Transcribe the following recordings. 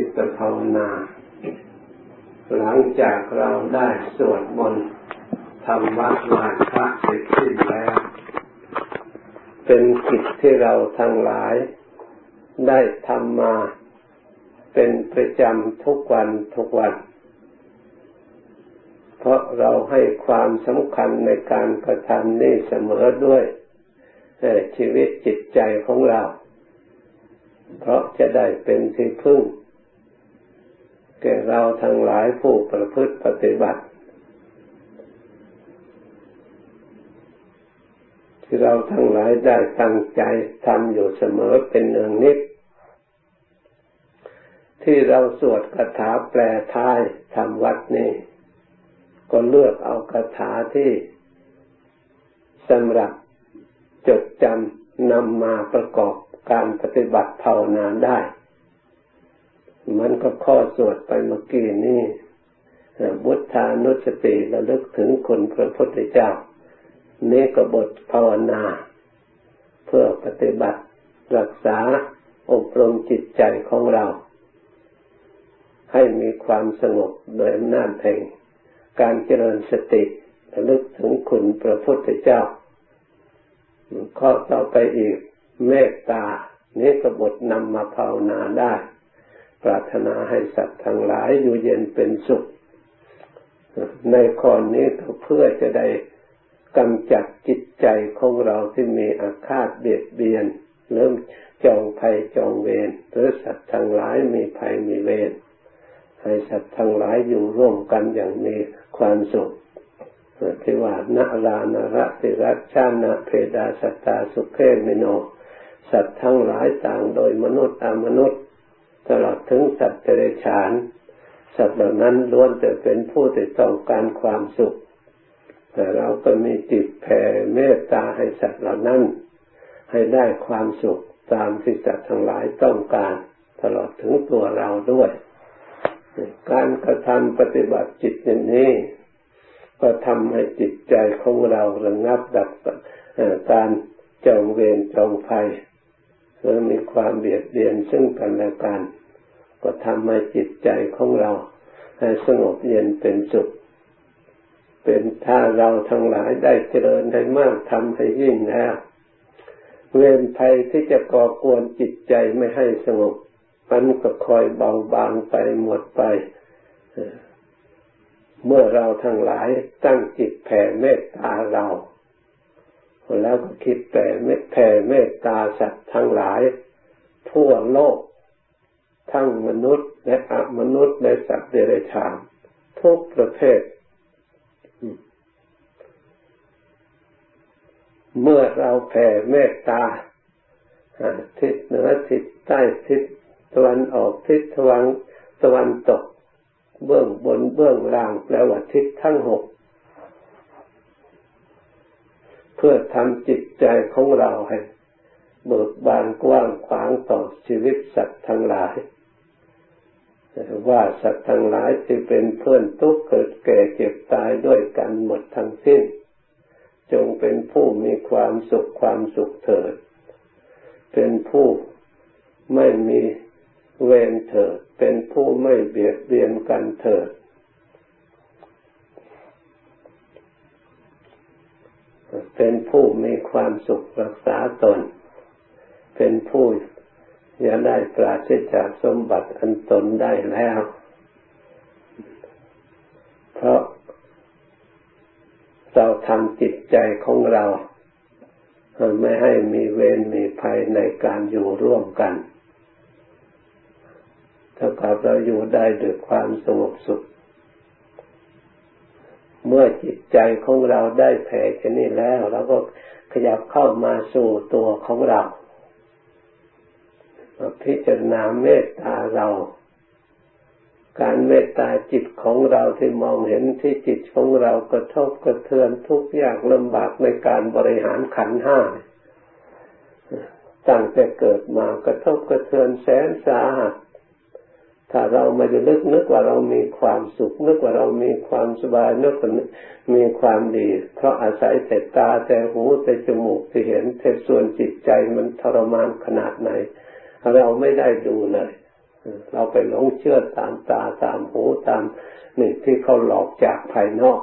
จิตภาวนา หลังจากเราได้สวดมนต์ทำวัดวาพระเสร็จสิ้นแล้ว เป็นกิจที่เราทั้งหลาย ได้ทำมาเป็นประจำทุกวันทุกวัน เพราะเราให้ความสำคัญในการกระทำนี้เสมอด้วยชีวิตจิตใจของเรา เพราะจะได้เป็นที่พึ่ง แก่เราทั้งหลายผู้ประพฤติปฏิบัติ ที่เราทั้งหลายได้ตั้งใจทำอยู่เสมอเป็นเนืองนิด ที่เราสวดคาถาแปลท้ายทำวัดนี้ก็เลือกเอาคาถาที่สำหรับจดจำนำมาประกอบการปฏิบัติภาวนาได้ มันก็ข้อสวดไปเมื่อกี้นี้บุทธานุสติระลึกถึงคุณพระพุทธเจ้านี่กบทภาวนา เพื่อปฏิบัติรักษาอบรมจิตใจของเรา ให้มีความสงบโดยอำนาจแห่งการเจริญสติระลึกถึงคุณพระพุทธเจ้า ข้อต่อไปอีกเมตตานี้กบทนำมาภาวนาได้ ปรารถนาให้สัตว์ทั้งหลายอยู่เย็นเป็นสุข ในข้อนี้ก็เพื่อจะได้กำจัดจิตใจของเราที่มีอาฆาตเบียดเบียน เริ่มจองภัยจองเวรหรือสัตว์ทั้งหลายมีภัยมีเวรให้สัตว์ทั้งหลายอยู่ร่วมกันอย่างมีความสุขที่ว่านาลานารติรัชานะเพดาสตาสุเคมิโน สัตว์ทั้งหลายต่างโดยมนุษย์อามนุษย์ ตลอดถึงสัตว์เดรัจฉาน สัตว์เหล่านั้นล้วนแต่เป็นผู้ที่ต้องการความสุขแต่เราก็มีจิตแผ่เมตตาให้สัตว์เหล่านั้น ให้ได้ความสุขตามที่สัตว์ทั้งหลายต้องการ ตลอดถึงตัวเราด้วย การกระทำปฏิบัติจิตอย่างนี้ก็ทำให้จิตใจของเราระงับดับการจองเวรจองภัยหรือมีความเบียดเบียนซึ่งกันและกัน ก็ทำให้จิตใจของเราให้สงบเย็นเป็นสุขเป็นถ้าเราทั้งหลายได้เจริญให้มากทำให้ยิ่งแล้วเวรภัยที่จะก่อกวนจิตใจไม่ให้สงบมันก็คอยเบาบางไปหมดไป เมื่อเราทั้งหลายตั้งจิตแผ่เมตตาเรา แล้วก็คิดแผ่เมตแผ่เมตตาสัตว์ทั้งหลาย ทั่วโลก ทั้งมนุษย์และอมนุษย์และสัตว์เดรัจฉานทุกประเภท เมื่อเราแผ่เมตตาทิศเหนือทิศใต้ทิศตะวันออกทิศตะวันตะวันตก เบื้องบนเบื้องล่างแปลว่าทิศทั้งหกเพื่อทำจิตใจของเราให้เบิกบานกว้างขวางต่อชีวิตสัตว์ทั้งหลาย ว่าสัตว์ทั้งหลายที่เป็นเพื่อนทุกข์เกิดแก่เจ็บตายด้วยกันหมดทั้งสิ้น จงเป็นผู้มีความสุขความสุขเถิด เป็นผู้ไม่มีเวนเถิด เป็นผู้ไม่เบียดเบียนกันเถิดเป็นผู้มีความสุขรักษาตน เป็นผู้ จะได้ปราศจากสมบัติอันตนได้แล้ว เพราะเราทำจิตใจของเรา ไม่ให้มีเวรมีภัยในการอยู่ร่วมกันถ้ากับเราอยู่ได้ด้วยความสงบสุข เมื่อจิตใจของเราได้แผ่ชนี้แล้วเราก็ขยับเข้ามาสู่ตัวของเรา พิจารณาเมตตาเรา การเมตตาจิตของเราที่มองเห็นที่จิตของเรากระทบกระเทือนทุกอย่างลำบากในการบริหารขันห้าตั้งแต่เกิดมากระทบกระเทือนแสนสาหัสถ้าเรามาจะลึกนึกว่าเรามีความสุขนึกว่าเรามีความสบายนึกว่ามีความดี เพราะอาศัยแต่ตาแต่หูแต่จมูกที่เห็นแต่ส่วนจิตใจมันทรมานขนาดไหน เราไม่ได้ดูเลยเราไปหลงเชื่อตามตาตามหูตามนี่ที่เขาหลอกจากภายนอก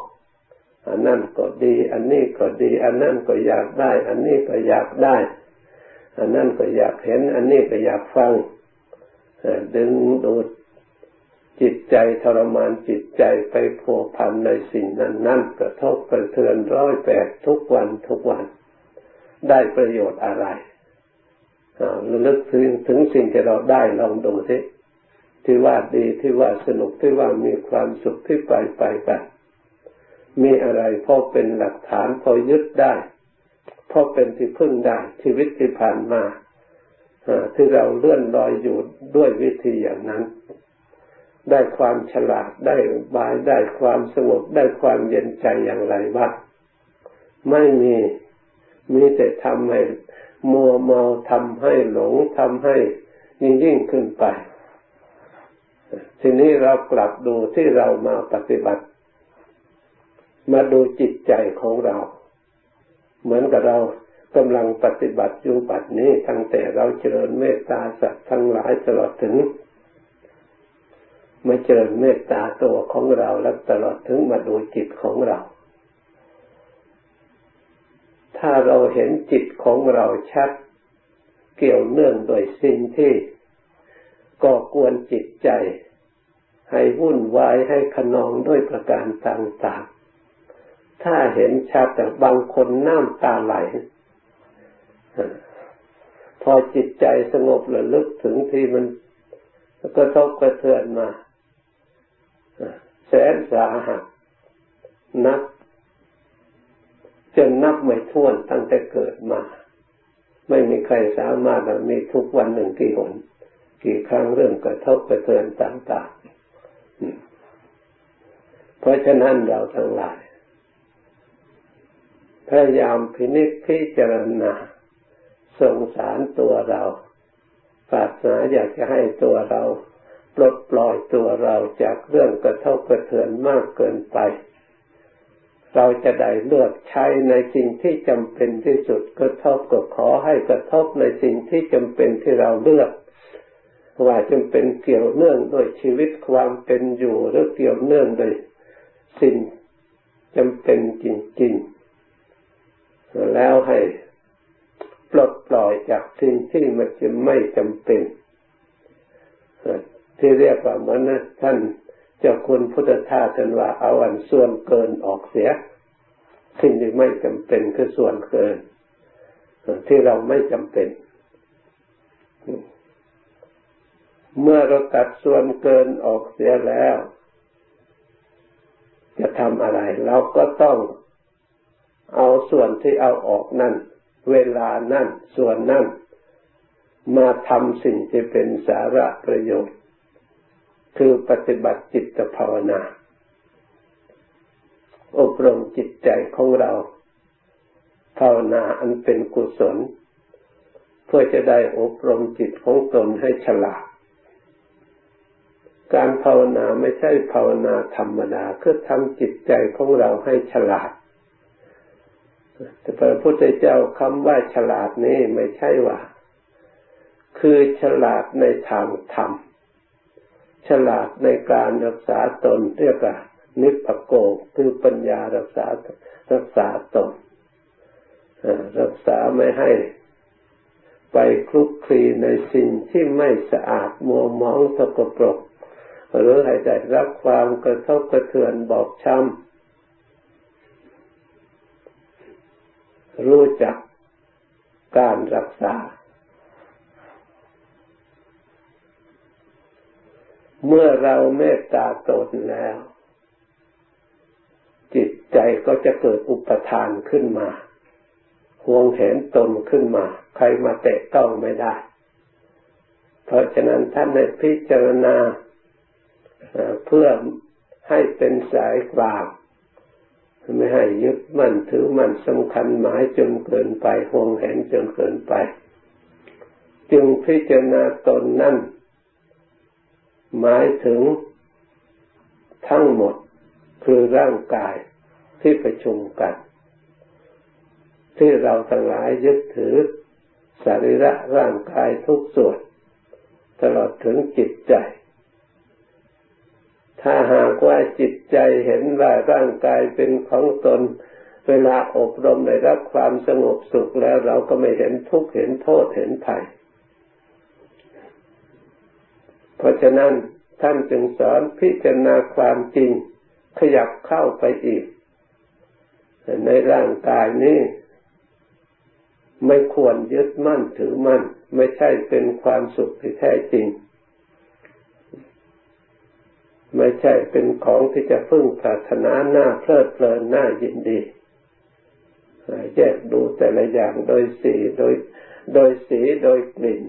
อันนั่นก็ดี อันนี้ก็ดี อันนั่นก็อยากได้ อันนี้ก็อยากได้ อันนั่นก็อยากเห็น อันนี้ก็อยากฟังดึงดูดจิตใจทรมานจิตใจไปผัวพันในสิ่งนั้นนั่นกระทบกระเทือนร้อยแปดทุกวันทุกวัน ได้ประโยชน์อะไร ระลึกถึงถึงสิ่งที่เราได้ลองดูสิที่ว่าดีที่ว่าสนุกที่ว่ามีความสุขที่ไปไปกันมีอะไรพอเป็นหลักฐานพอยึดได้พอเป็นที่พึ่งได้ชีวิตที่ผ่านมาที่เราเลื่อนลอยอยู่ด้วยวิธีอย่างนั้น ได้ความฉลาดได้บายได้ความสงบได้ความเย็นใจอย่างไรบ้างไม่มีมีแต่ทำให้ มัวเมาทำให้หลงทำให้ยิ่งยิ่งขึ้นไป ทีนี้เรากลับดูที่เรามาปฏิบัติ มาดูจิตใจของเรา เหมือนกับเรากำลังปฏิบัติอยู่ปัจนี้ ตั้งแต่เราเจริญเมตตาสัตว์ทั้งหลายตลอดถึงมาเจริญเมตตาตัวของเราแล้วตลอดถึงมาดูจิตของเรา ถ้าเราเห็นจิตของเราชัด เกี่ยวเนื่องโดยสิ่งที่ก่อกวนจิตใจ ให้วุ่นวายให้ขนองด้วยประการต่างๆ ถ้าเห็นชัดแต่บางคนน้ำตาไหล พอจิตใจสงบระลึกถึงที่มันก็ทบกระเทือนมา แสนสาหัสนัก จนนับไม่ถ้วนตั้งแต่เกิดมา ไม่มีใครสามารถมีทุกวันหนึ่งกี่หนกี่ครั้งเรื่องกระทบกระเทือนต่างๆ เพราะฉะนั้นเราทั้งหลาย พยายามพินิจพิจารณาสงสารตัวเราปรารถนาอยากจะให้ตัวเรา ปลดปล่อยตัวเราจากเรื่องกระทบกระเทือนมากเกินไป เราจะได้เลือกใช้ในสิ่งที่จำเป็นที่สุดกระทบก็ขอให้กระทบในสิ่งที่จำเป็นที่เราเลือก ว่าจำเป็นเกี่ยวเนื่องโดยชีวิตความเป็นอยู่หรือเกี่ยวเนื่องโดยสิ่งจำเป็นจริงๆ แล้วให้ปลดปล่อยจากสิ่งที่มันจะไม่จำเป็นที่เรียกว่าเหมือนท่าน จ้าคุณพุทธทาสกันว่าเอาอันส่วนเกินออกเสียสิ่งที่ไม่จำเป็นคือส่วนเกินที่เราไม่จำเป็น เมื่อเราตัดส่วนเกินออกเสียแล้ว จะทำอะไร เราก็ต้องเอาส่วนที่เอาออกนั่น เวลานั่น ส่วนนั่น มาทำสิ่งที่เป็นสาระประโยชน์ คือปฏิบัติจิตภาวนา อบรมจิตใจของเรา ภาวนาอันเป็นกุศล เพื่อจะได้อบรมจิตของตนให้ฉลาด การภาวนาไม่ใช่ภาวนาธรรมดาคือทำจิตใจของเราให้ฉลาดแต่พระพุทธเจ้าคำว่าฉลาดนี้ไม่ใช่ว่า คือฉลาดในทางธรรม ฉลาดในการรักษาตนเรียกว่านิพโกคือปัญญารักษารักษาตนรักษาไม่ให้ไปคลุกคลีในสิ่งที่ไม่สะอาดมัวมองสกปรก หรือให้ได้รับความกระทบกระเทือนบอบช้ำรู้จักการรักษา เมื่อเราเมตตาตนแล้ว จิตใจก็จะเกิดอุปทานขึ้นมาห่วงเห็นตนขึ้นมา ใครมาเตะต้องไม่ได้ เพราะฉะนั้นท่านในพิจารณาเพื่อให้เป็นสายกลางไม่ให้ยึดมั่นถือมั่นสำคัญหมายจนเกินไปห่วงเห็นจนเกินไป จึงพิจารณาตนนั่น หมายถึงทั้งหมดคือร่างกายที่ประชุมกัน ที่เราทั้งหลายยึดถือสรีระร่างกายทุกส่วน ตลอดถึงจิตใจ ถ้าหากว่าจิตใจเห็นว่าร่างกายเป็นของตน เวลาอบรมได้รับความสงบสุขแล้วเราก็ไม่เห็นทุกข์เห็นโทษเห็นภัย เพราะฉะนั้นท่านจึงสอนพิจารณาความจริงขยับเข้าไปอีก ในร่างกายนี้ ไม่ควรยึดมั่นถือมั่น ไม่ใช่เป็นความสุขที่แท้จริง ไม่ใช่เป็นของที่จะพึ่งปรารถนาหน้าเพลิดเพลินหน้ายินดีแยกดูแต่ละอย่างโดยสีโดย โดยสีโดยกลิ่น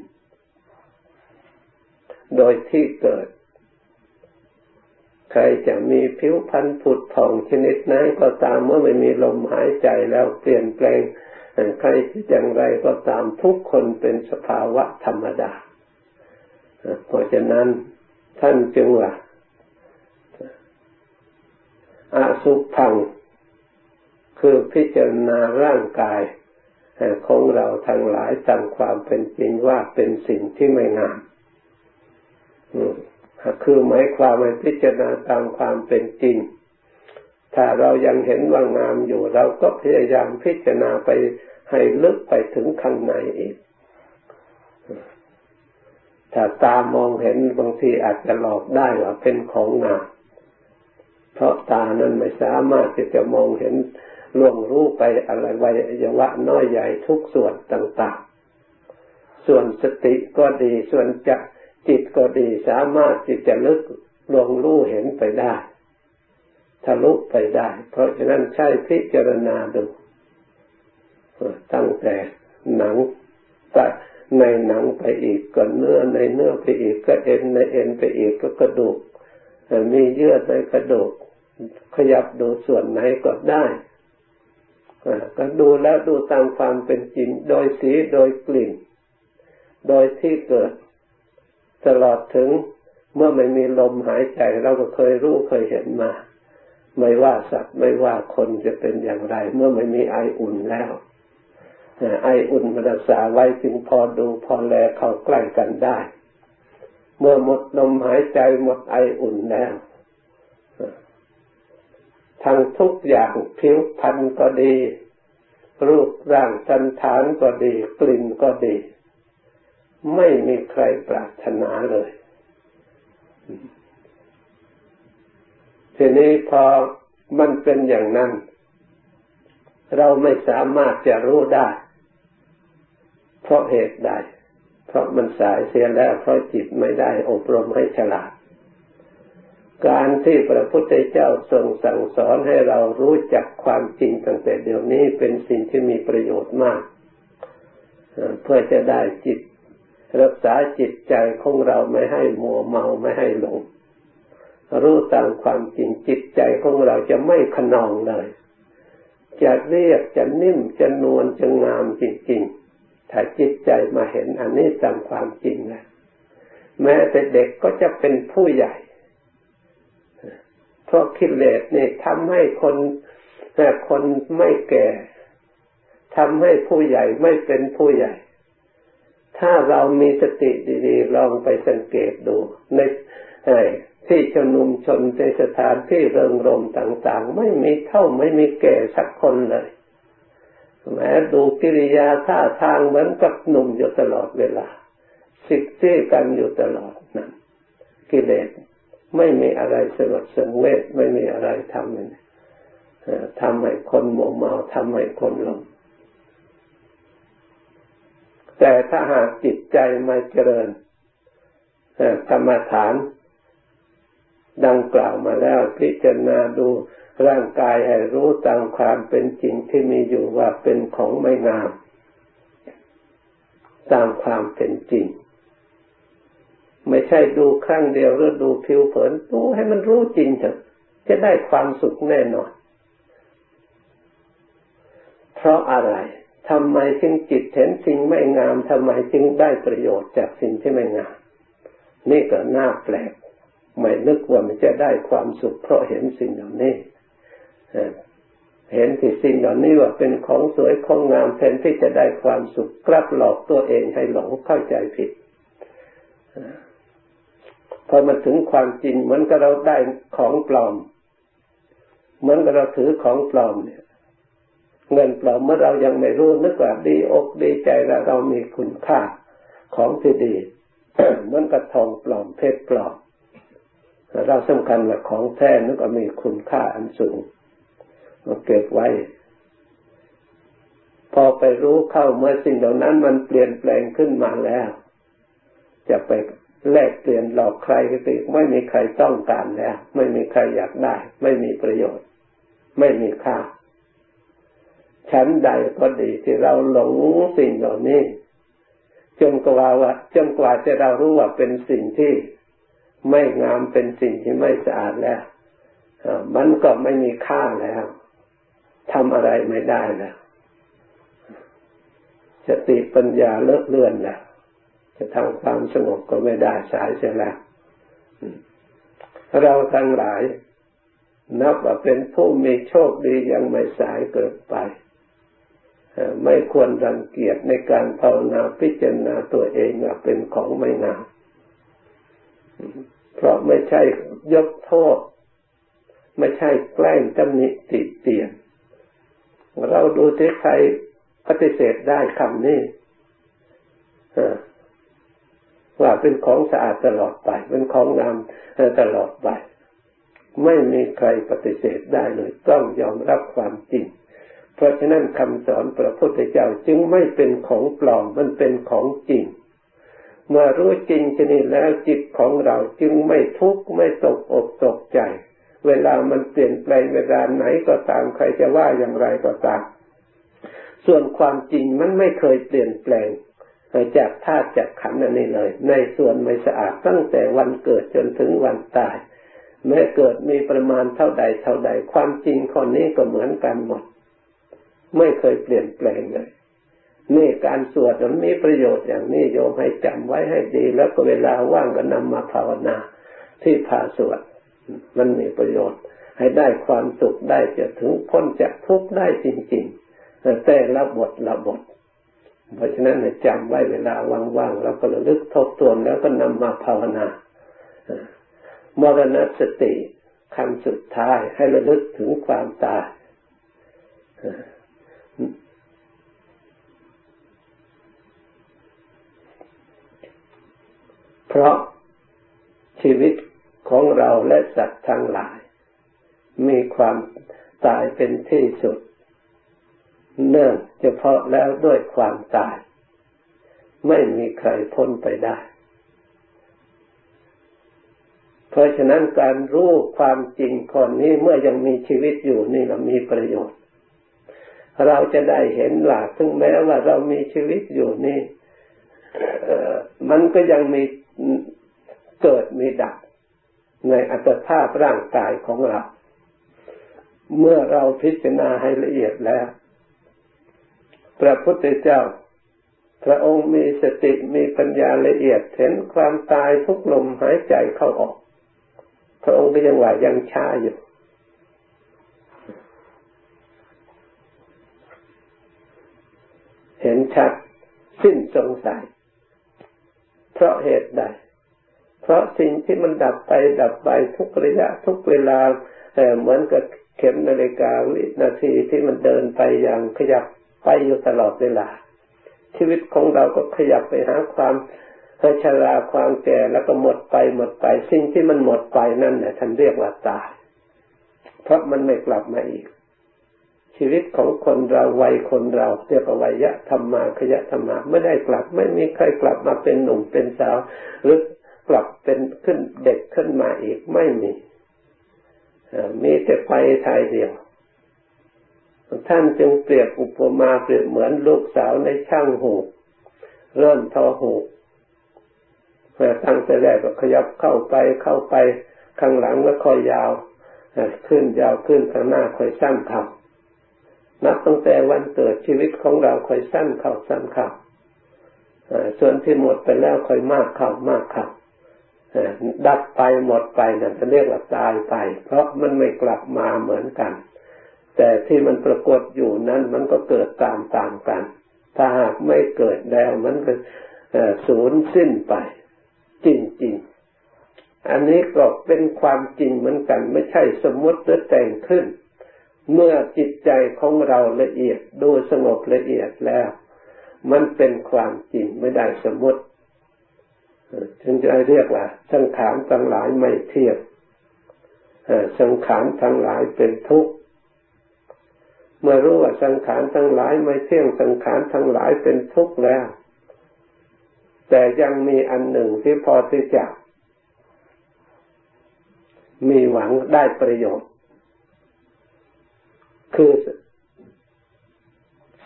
โดยที่เกิด ใครจะมีผิวพรรณผุดผ่องชนิดไหนก็ตามเมื่อไม่มีลมหายใจแล้วเปลี่ยนแปลงใครที่อย่างไรก็ตามทุกคนเป็นสภาวะธรรมดา เพราะฉะนั้นท่านจึงว่าอาสุพัง คือพิจารณาร่างกายของเราทั้งหลายตามความเป็นจริงว่าเป็นสิ่งที่ไม่งาม คือหมายความว่าพิจารณาตามความเป็นจริง ถ้าเรายังเห็นว่างามอยู่ เราก็พยายามพิจารณาไปให้ลึกไปถึงข้างในอีก ถ้าตามองเห็นบางทีอาจจะหลอกได้ว่าเป็นของงาม เพราะตานั้นไม่สามารถที่จะมองเห็นล่วงรู้ไปอะไรวัยวะน้อยใหญ่ทุกส่วนต่าง ๆ ส่วนสติก็ดี ส่วนจะ จิตก็ดีสามารถที่จะลึกลงรู้เห็นไปได้ทะลุไปได้ เพราะฉะนั้นใช้พิจารณาดูตั้งแต่หนังตัดในหนังไปอีกก็เนื้อในเนื้อไปอีกก็เอ็นในเอ็นไปอีกก็กระดูกมีเยื่อในกระดูกขยับดูส่วนไหนก็ได้ก็ดูแล้วดูตามความเป็นจริง โดยสีโดยกลิ่น โดยที่เกิด ตลอดถึงเมื่อไม่มีลมหายใจเราก็เคยรู้เคยเห็นมา ไม่ว่าสัตว์ไม่ว่าคนจะเป็นอย่างไร เมื่อไม่มีไออุ่นแล้วไออุ่นมันรักษาไว้จึงพอดูพอแลเข้าใกล้กันได้ เมื่อหมดลมหายใจหมดไออุ่นแล้วทั้งทุกอย่างผิวพรรณก็ดี รูปร่างสันฐานก็ดี กลิ่นก็ดี ไม่มีใครปรารถนาเลยทีนี้พอมันเป็นอย่างนั้น เราไม่สามารถจะรู้ได้ เพราะเหตุใด เพราะมันสายเสียแล้วเพราะจิตไม่ได้อบรมให้ฉลาด การที่พระพุทธเจ้าทรงสั่งสอนให้เรารู้จักความจริงตั้งแต่เดี๋ยวนี้เป็นสิ่งที่มีประโยชน์มาก เพื่อจะได้จิต รักษาจิตใจของเราไม่ให้มัวเมาไม่ให้หลง รู้ตามความจริงจิตใจของเราจะไม่ขนองเลย จะเรียกจะนิ่มจะนวลจะงามจริงๆถ้าจิตใจมาเห็นอันนี้ตามความจริงนะแม้แต่เด็กก็จะเป็นผู้ใหญ่เพราะคิเลสนี่ทำให้คนแต่คนไม่แก่ทำให้ผู้ใหญ่ไม่เป็นผู้ใหญ่ ถ้าเรามีสติดีๆลองไปสังเกตดู ในที่ชนุมชนในสถานที่เริงรมต่าง ๆ ไม่มีเท่าไม่มีแก่สักคนเลยแม้ดูกิริยาท่าทางเหมือนกับหนุ่มอยู่ตลอดเวลาสิกซี่กันอยู่ตลอดนั่นกิเลสไม่มีอะไรสลดสังเวชไม่มีอะไรทำทำให้คนโมเมาทำให้คนหลง แต่ถ้าหากจิตใจไม่เจริญกรรมฐาน ดังกล่าวมาแล้วพิจารณาดูร่างกายให้รู้ตามความเป็นจริงที่มีอยู่ว่าเป็นของไม่งาม ตามความเป็นจริง ไม่ใช่ดูครั้งเดียวหรือดูผิวเผินดูให้มันรู้จริงเถอะจะได้ความสุขแน่นอน เพราะอะไร ทำไมจึงจิตเห็นสิ่งไม่งามทำไมจึงได้ประโยชน์จากสิ่งที่ไม่งาม นี่ก็น่าแปลก ไม่นึกว่ามันจะได้ความสุขเพราะเห็นสิ่งเหล่านี้เห็นที่สิ่งเหล่านี้ว่าเป็นของสวยของงามแทนที่จะได้ความสุขกลับหลอกตัวเองให้หลงเข้าใจผิดพอมาถึงความจริงเหมือนกับเราได้ของปลอม เหมือนกับเราถือของปลอมเนี่ย เงินปลอมเมื่อเรายังไม่รู้นึกว่าดีอกดีใจแล้วเรามีคุณค่าของที่ดีเหมือนกับทองปลอมเพชรปลอมเราสำคัญว่าของแท้นึกว่ามีคุณค่าอันสูงเราเก็บไว้ พอไปรู้เข้าเมื่อสิ่งเหล่านั้นมันเปลี่ยนแปลงขึ้นมาแล้ว จะไปแลกเปลี่ยนหลอกใครก็ติไม่มีใครต้องการแล้ว ไม่มีใครอยากได้ ไม่มีประโยชน์ ไม่มีค่า ชั้นใดก็ดีที่เราหลงสิ่งเหล่านี้จนกว่าว่าจนกว่าจะเรารู้ว่าเป็นสิ่งที่ไม่งามเป็นสิ่งที่ไม่สะอาดแล้วมันก็ไม่มีค่าแล้วทำอะไรไม่ได้แล้วสติปัญญาเลิกเลื่อนแล้วจะทำความสงบก็ไม่ได้สายเสียแล้วเราทั้งหลาย นับว่าเป็นผู้มีโชคดียังไม่สายเกินไป ไม่ควรรังเกียจในการภาวนาพิจารณาตัวเองเป็นของไม่งามเพราะไม่ใช่ยกโทษ ไม่ใช่แกล้งตำหนิติเตียน เราดูที่ใครปฏิเสธได้คำนี้ว่าเป็นของสะอาดตลอดไป เป็นของงามตลอดไป ไม่มีใครปฏิเสธได้เลย ต้องยอมรับความจริง เพราะฉะนั้นคำสอนพระพุทธเจ้าจึงไม่เป็นของปลอมมันเป็นของจริง เมื่อรู้จริงชนิดแล้วจิตของเราจึงไม่ทุกข์ไม่ตกอกตกใจ เวลามันเปลี่ยนแปลงเวลาไหนก็ตามใครจะว่าอย่างไรก็ตาม ส่วนความจริงมันไม่เคยเปลี่ยนแปลงจากธาตุจากขันธ์อันนี้เลย ในส่วนไม่สะอาดตั้งแต่วันเกิดจนถึงวันตายแม้เกิดมีประมาณเท่าใดเท่าใด ความจริงคนนี้ก็เหมือนกันหมด ไม่เคยเปลี่ยนแปลงเลยนี่การสวดมันมีประโยชน์อย่างนี้โยมให้จำไว้ให้ดี แล้วก็เวลาว่างก็นำมาภาวนาที่พาสวดมันมีประโยชน์ ให้ได้ความสุขได้จะถึงพ้นจากทุกข์ได้จริงๆแต่ละบทละบท เพราะฉะนั้นให้จำไว้เวลาว่างๆเราก็ระลึกทบทวนแล้วก็นำมาภาวนามรณสติคำสุดท้ายให้ระลึกถึงความตาย ราะชีวิตของเราและสัตว์ทั้งหลาย มีความตายเป็นที่สุด เนื่องเฉพาะแล้วด้วยความตาย ไม่มีใครพ้นไปได้ เพราะฉะนั้นการรู้ความจริงคนนี้เมื่อยังมีชีวิตอยู่นี่เรามีประโยชน์ เราจะได้เห็นหลักถึงแม้ว่าเรามีชีวิตอยู่นี่มันก็ยังมี เกิดมีดับในอัตภาพร่างกายของเรา เมื่อเราพิจารณาให้ละเอียดแล้ว พระพุทธเจ้า พระองค์มีสติมีปัญญาละเอียดเห็นความตายทุกลมหายใจเข้าออก พระองค์ก็ยังว่ายังช้าอยู่เห็นชัดสิ้นสงสัย เพราะเหตุใด เพราะสิ่งที่มันดับไปดับไปทุกระยะทุกเวลาเหมือนกับเข็มนาฬิกาวินาทีที่มันเดินไปอย่างขยับไปอยู่ตลอดเวลา ชีวิตของเราก็ขยับไปหาความชราความแก่แล้วก็หมดไปหมดไป สิ่งที่มันหมดไปนั่นเนี่ยท่านเรียกว่าตาย เพราะมันไม่กลับมาอีก ชีวิตของคนเราวัยคนเราเรียกว่าวัยะธรรมาขยะธรรมาไม่ได้กลับ ไม่มีใครกลับมาเป็นหนุ่มเป็นสาวหรือกลับเป็นขึ้นเด็กขึ้นมาอีกไม่มีมีแต่ไปทายเดียว ท่านจึงเปรียบอุปมาเปรียบเหมือนลูกสาวในช่างหูเริ่มทอหูตั้งแต่แรกก็ขยับเข้าไปเข้าไปข้างหลังแล้วค่อยยาวขึ้นยาวขึ้นข้างหน้าค่อยสั้นเข้า นับตั้งแต่วันเกิดชีวิตของเราค่อยสั้นเข้าสั้นเข้าส่วนที่หมดไปแล้วค่อยมากเข้ามากเข้าดับไปหมดไปนั่นจะเรียกว่าตายไป เพราะมันไม่กลับมาเหมือนกัน แต่ที่มันปรากฏอยู่นั้นมันก็เกิดตามตามกัน ถ้าหากไม่เกิดแล้วมันก็สูญสิ้นไปจิตอันนี้ก็เป็นความจริงเหมือนกัน ไม่ใช่สมมติหรือแต่งขึ้น เมื่อจิตใจของเราละเอียดดูสงบละเอียดแล้ว มันเป็นความจริงไม่ได้สมมติจึงจะเรียกว่า สังขารทั้งหลายไม่เที่ยงสังขารทั้งหลายเป็นทุกข์เมื่อรู้ว่าสังขารทั้งหลายไม่เที่ยงสังขารทั้งหลายเป็นทุกข์แล้ว แต่ยังมีอันหนึ่งที่พอที่จะมีหวังได้ประโยชน์ คือ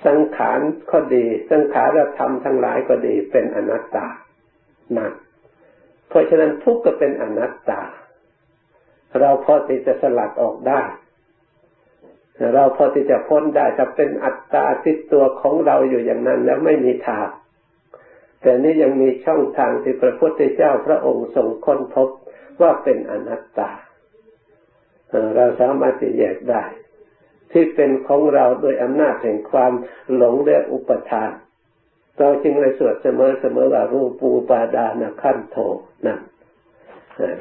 สังขารก็ดี สังขารธรรมทั้งหลายก็ดีเป็นอนัตตานั่นเพราะฉะนั้นทุกข์ก็เป็นอนัตตา เราพอที่จะสลัดออกได้ เราพอที่จะพ้นได้ถ้าเป็นอัตตาติดตัวของเราอยู่อย่างนั้นแล้วไม่มีทาง แต่นี่ยังมีช่องทางที่พระพุทธเจ้าพระองค์ทรงค้นพบว่าเป็นอนัตตา เราสามารถที่แยกได้ ที่เป็นของเราโดยอำนาจแห่งความหลงและอุปทานเราจึงเลยสวดเสมอเสมอว่ารูปูปาดานะขั้นโทนะ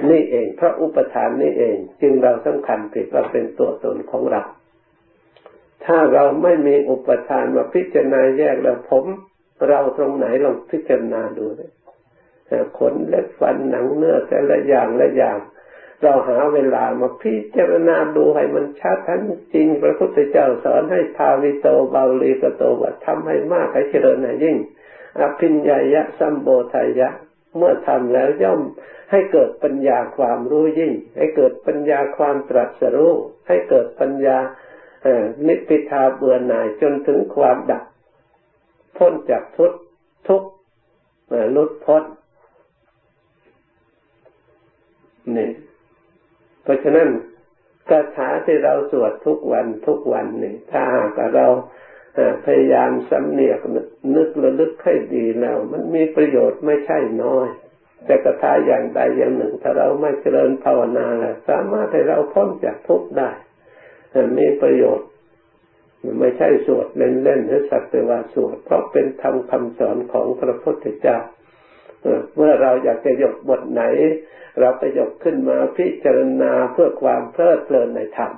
นี่เองพระอุปทานนี่เอง จึงเราสำคัญผิดว่าเป็นตัวตนของเรา ถ้าเราไม่มีอุปทานมาพิจารณาแยกแล้วผม เราตรงไหนลองพิจารณาดูเลยขนเล็บฟันหนังเนื้อแต่ละอย่างละอย่าง เราหาเวลามาพิจารณาดูให้มันชัดทันจริง พระพุทธเจ้าสอนให้ภาวิโตเบาลีกโตวัดทำให้มากให้เจริญให้ยิ่งอภิญญายะสัมโบทายะ เมื่อทำแล้วย่อมให้เกิดปัญญาความรู้ยิ่ง ให้เกิดปัญญาความตรัสรู้ ให้เกิดปัญญานิพพิทาเบื่อหน่ายจนถึงความดับ พ้นจากทุกทุกลุดพ้นนี่ ราะฉะนั้นคาถาที่เราสวดทุกวันทุกวันนี่ถ้าหากเราพยายามสำเนียกนึกระลึกให้ดีแล้ว มันมีประโยชน์ไม่ใช่น้อย แต่คาถาอย่างใดอย่างหนึ่ง ถ้าเราไม่เจริญภาวนาแล้วสามารถให้เราพ้นจากทุกข์ได้มีประโยชน์ไม่ใช่สวดเล่นๆหรือสักแต่ว่าสวดเพราะเป็นธรรมคำสอนของพระพุทธเจ้า เมื่อเราอยากจะยกบทไหน เราไปยกขึ้นมาพิจารณาเพื่อความเพลิดเพลินในธรรม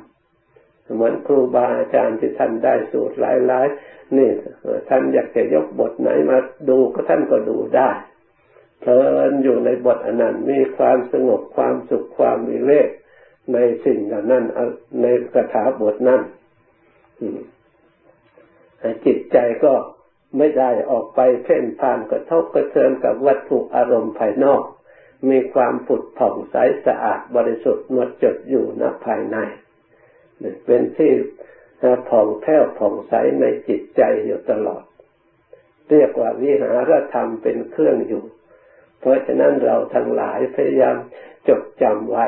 เหมือนครูบาอาจารย์ที่ท่านได้สูตรหลายๆนี่ท่านอยากจะยกบทไหนมาดูก็ท่านก็ดูได้ เพลินอยู่ในบทอนันต์มีความสงบความสุขความมีเลขในสิ่งเหล่านั้นในกระถาบทนั้นจิตใจก็ ไม่ได้ออกไปเพ่นพ่านกระทบกระเทือนกับวัตถุอารมณ์ภายนอก มีความผุดผ่องใสสะอาดบริสุทธิ์หมดจดอยู่ณภายในเป็นที่ผ่องแผ้วผ่องใสในจิตใจอยู่ตลอด เรียกว่าวิหารธรรมเป็นเครื่องอยู่ เพราะฉะนั้นเราทั้งหลายพยายามจดจำไว้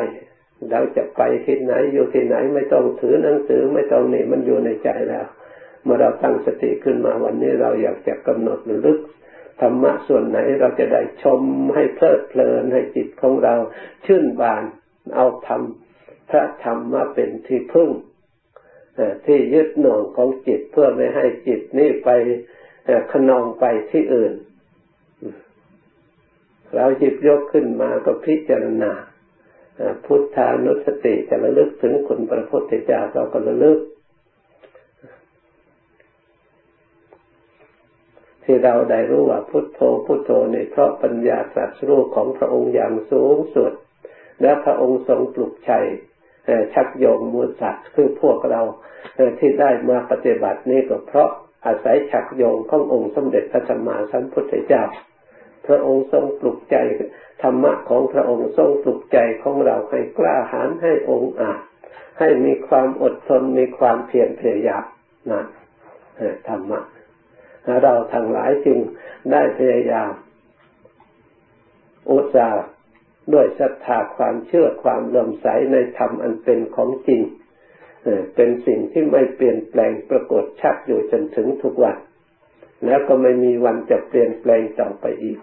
เราจะไปที่ไหนอยู่ที่ไหนไม่ต้องถือหนังสือไม่ต้องนี่มันอยู่ในใจแล้ว เมื่อเราตั้งสติขึ้นมาวันนี้เราอยากจะกำหนดลึกธรรมะส่วนไหนเราจะได้ชมให้เพลิดเพลินให้จิตของเรา ชื่นบานเอาธรรมพระธรรมมาเป็นที่พึ่งที่ยึดหน่วงของจิตเพื่อไม่ให้จิตนี่ไปขนองไปที่อื่น เราหยิบยกขึ้นมาก็พิจารณาพุทธานุสติจะระลึกถึงคุณพระพุทธเจ้าเราก็ระลึก ที่เราได้รู้ว่าพุทโธพุทโธในเพราะปัญญาตรัสรู้ของพระองค์อย่างสูงสุด และพระองค์ทรงปลุกชัยชักโยงมูลสัตว์คือพวกเราที่ได้มาปฏิบัตินี้ก็เพราะอาศัยชักโยงขององค์สมเด็จพระสัมมาสัมพุทธเจ้า พระองค์ทรงปลุกใจธรรมะของพระองค์ทรงปลุกใจของเราให้กล้าหาญให้องค์อาจให้มีความอดทนมีความเพียรพยายามนั่นธรรมะ เราทั้งหลายจึงได้พยายาม อุตส่าห์ด้วยศรัทธาความเชื่อความเลื่อมใสในธรรมอันเป็นของจริงเป็นสิ่งที่ไม่เปลี่ยนแปลงปรากฏชัดอยู่จนถึงทุกวัน แล้วก็ไม่มีวันจะเปลี่ยนแปลงต่อไปอีก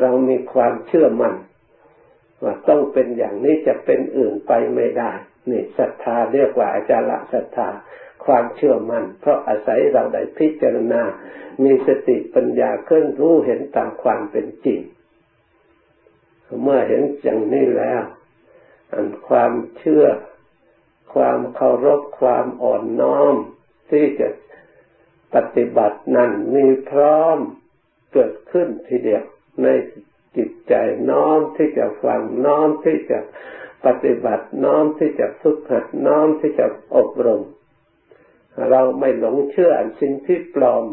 เรามีความเชื่อมั่นว่าต้องเป็นอย่างนี้จะเป็นอื่นไปไม่ได้ นี่ศรัทธาเรียกว่าอาจารย์ศรัทธา ความเชื่อมัน่น เพราะอาศัยเราได้พิจารณา มีสติปัญญาเคลื่อนรู้เห็นตามความเป็นจริง เมื่อเห็นอย่างนี้แล้ว อันความเชื่อ ความเคารพ ความอ่อนน้อม ที่จะปฏิบัตินั้นมีพร้อมเกิดขึ้นทีเดียวในจิตใจน้อมที่จะฟังน้อมที่จะปฏิบัติน้อมที่จะฝึกหัดน้อมที่จะอบรม เราไม่หลงเชื่อสิ่งที่ปลอม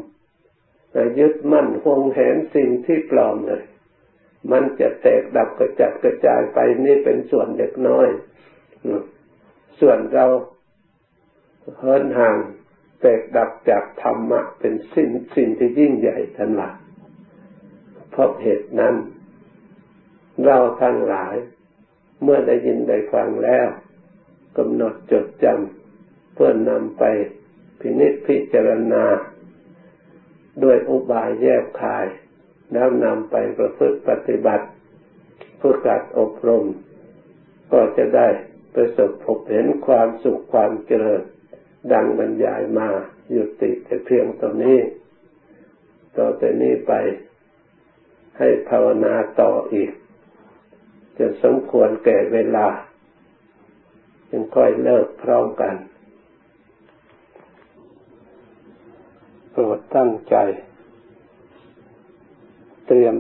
ยึดมั่นหวงแหนสิ่งที่ปลอมเลย มันจะแตกดับกระจัดกระจายไปนี่เป็นส่วนเล็กน้อย ส่วนเราเฮินห่าง แตกดับจากธรรมะ เป็นสิ่งสิ่งที่ยิ่งใหญ่ทั้งหลายเพราะเหตุนั้น เราทั้งหลาย เมื่อได้ยินได้ฟังแล้วกำหนดจดจำเพื่อนนำไป พินิจพิจารณาด้วยอุบายแยบคาย แล้วนำไปประพฤติปฏิบัติผูกกัดอบรม ก็จะได้ประสบพบเห็นความสุขความเจริญ ดังบรรยายมาหยุดติแต่เพียงตรงนี้ ต่อแต่นี้ไปให้ภาวนาต่ออีก จะสมควรแก่เวลา จึงค่อยเลิกพร้อมกันโป รดตั้งใจ เตรียม